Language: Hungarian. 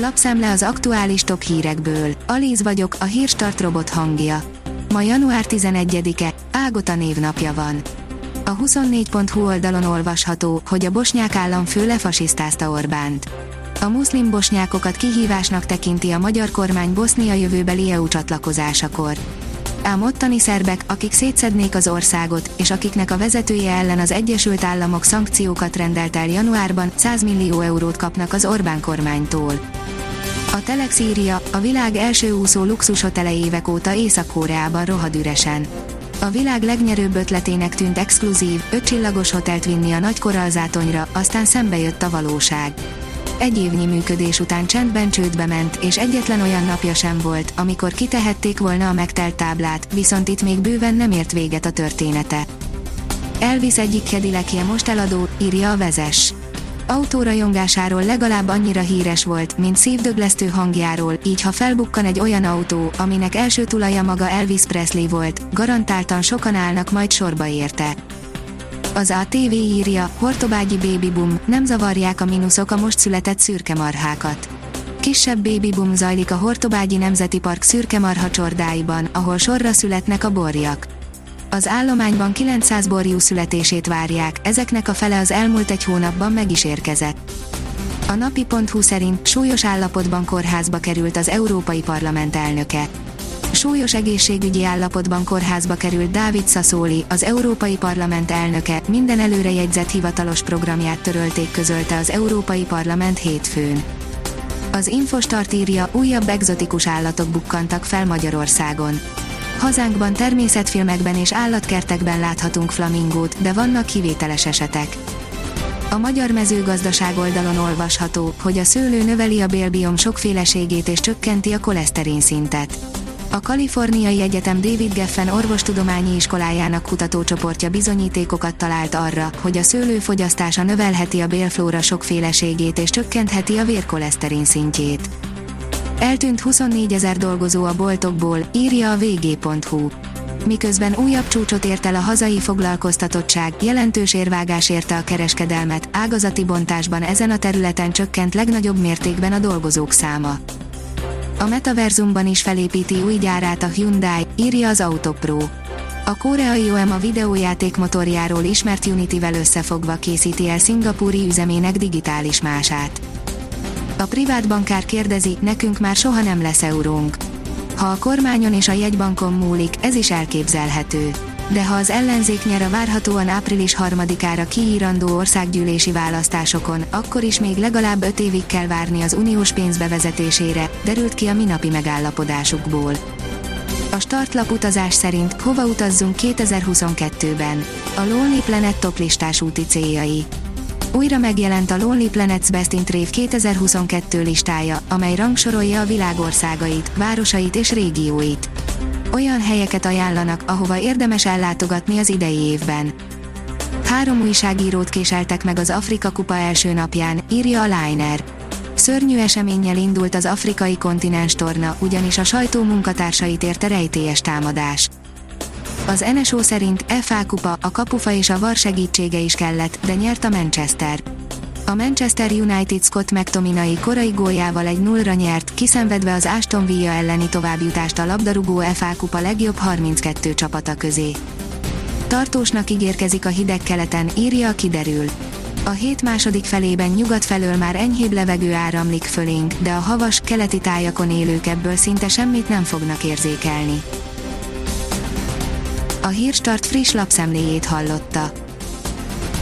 Lapszemle az aktuális top hírekből. Alíz vagyok, a hírstart robot hangja. Ma január 11-e, Ágota névnapja van. A 24.hu oldalon olvasható, hogy a bosnyák államfő lefasisztázta Orbánt. A muszlim bosnyákokat kihívásnak tekinti a magyar kormány Bosznia jövőbeli EU csatlakozásakor. Ám ottani szerbek, akik szétszednék az országot, és akiknek a vezetője ellen az Egyesült Államok szankciókat rendelt el januárban, 100 millió eurót kapnak az Orbán kormánytól. A Telex írja, a világ első úszó luxushotele évek óta Észak-Koreában rohad üresen. A világ legnyerőbb ötletének tűnt exkluzív, ötcsillagos hotelt vinni a nagy korallzátonyra, aztán szembe jött a valóság. Egy évnyi működés után csendben csődbe ment, és egyetlen olyan napja sem volt, amikor kitehették volna a megtelt táblát, viszont itt még bőven nem ért véget a története. Elvis egyik kedilekje most eladó, írja a vezes autórajongásáról legalább annyira híres volt, mint szívdöglesztő hangjáról, így ha felbukkan egy olyan autó, aminek első tulaja maga Elvis Presley volt, garantáltan sokan állnak majd sorba érte. Az ATV írja, Hortobágyi baby boom, nem zavarják a mínuszok a most született szürke marhákat. Kisebb baby boom zajlik a Hortobágyi Nemzeti Park szürke marha csordáiban, ahol sorra születnek a borjak. Az állományban 900 borjú születését várják, ezeknek a fele az elmúlt egy hónapban meg is érkezett. A napi.hu szerint súlyos állapotban kórházba került az Európai Parlament elnöke. Súlyos egészségügyi állapotban kórházba került Dávid Szaszóli, az Európai Parlament elnöke, minden előrejegyzett hivatalos programját törölték közölte az Európai Parlament hétfőn. Az Infostart írja, újabb egzotikus állatok bukkantak fel Magyarországon. Hazánkban természetfilmekben és állatkertekben láthatunk flamingót, de vannak kivételes esetek. A magyar mezőgazdaság oldalon olvasható, hogy a szőlő növeli a bélbiom sokféleségét és csökkenti a koleszterin szintet. A Kaliforniai Egyetem David Geffen orvostudományi iskolájának kutatócsoportja bizonyítékokat talált arra, hogy a szőlő fogyasztása növelheti a bélflóra sokféleségét és csökkentheti a vérkoleszterin szintjét. Eltűnt 24 ezer dolgozó a boltokból, írja a vg.hu. Miközben újabb csúcsot ért el a hazai foglalkoztatottság, jelentős érvágás érte a kereskedelmet, ágazati bontásban ezen a területen csökkent legnagyobb mértékben a dolgozók száma. A metaverzumban is felépíti új gyárát a Hyundai, írja az Autopro. A koreai OEM a videójáték motorjáról ismert Unity-vel összefogva készíti el szingapúri üzemének digitális mását. A privát bankár kérdezi, nekünk már soha nem lesz eurónk. Ha a kormányon és a jegybankon múlik, ez is elképzelhető. De ha az ellenzék nyer a várhatóan április 3-ára kiírandó országgyűlési választásokon, akkor is még legalább 5 évig kell várni az uniós pénz bevezetésére, derült ki a minapi megállapodásukból. A startlap utazás szerint hova utazzunk 2022-ben? A Lonely Planet toplistás úti céljai. Újra megjelent a Lonely Planets Best in Trave 2022 listája, amely rangsorolja a világországait, városait és régióit. Olyan helyeket ajánlanak, ahova érdemes ellátogatni az idei évben. Három újságírót késeltek meg az Afrika Kupa első napján, írja a Liner. Szörnyű eseménnyel indult az afrikai kontinens torna, ugyanis a sajtó munkatársait érte rejtélyes támadás. Az NSO szerint FA kupa, a kapufa és a var segítsége is kellett, de nyert a Manchester. A Manchester United Scott McTominay korai góljával egy nullra nyert, kiszenvedve az Aston Villa elleni továbbjutást a labdarúgó FA kupa legjobb 32 csapata közé. Tartósnak ígérkezik a hideg keleten, írja a kiderül. A hét második felében nyugat felől már enyhébb levegő áramlik fölénk, de a havas, keleti tájakon élők ebből szinte semmit nem fognak érzékelni. A Hírstart friss lapszemléjét hallotta.